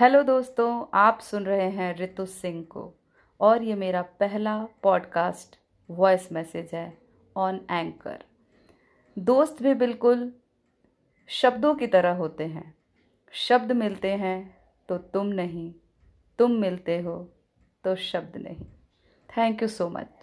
Hello दोस्तों, आप सुन रहे हैं ऋतु सिंह को, और ये मेरा पहला पॉडकास्ट वॉइस मैसेज है ऑन एंकर दोस्त भी बिल्कुल शब्दों की तरह होते हैं। शब्द मिलते हैं तो तुम नहीं, तुम मिलते हो तो शब्द नहीं। Thank you so much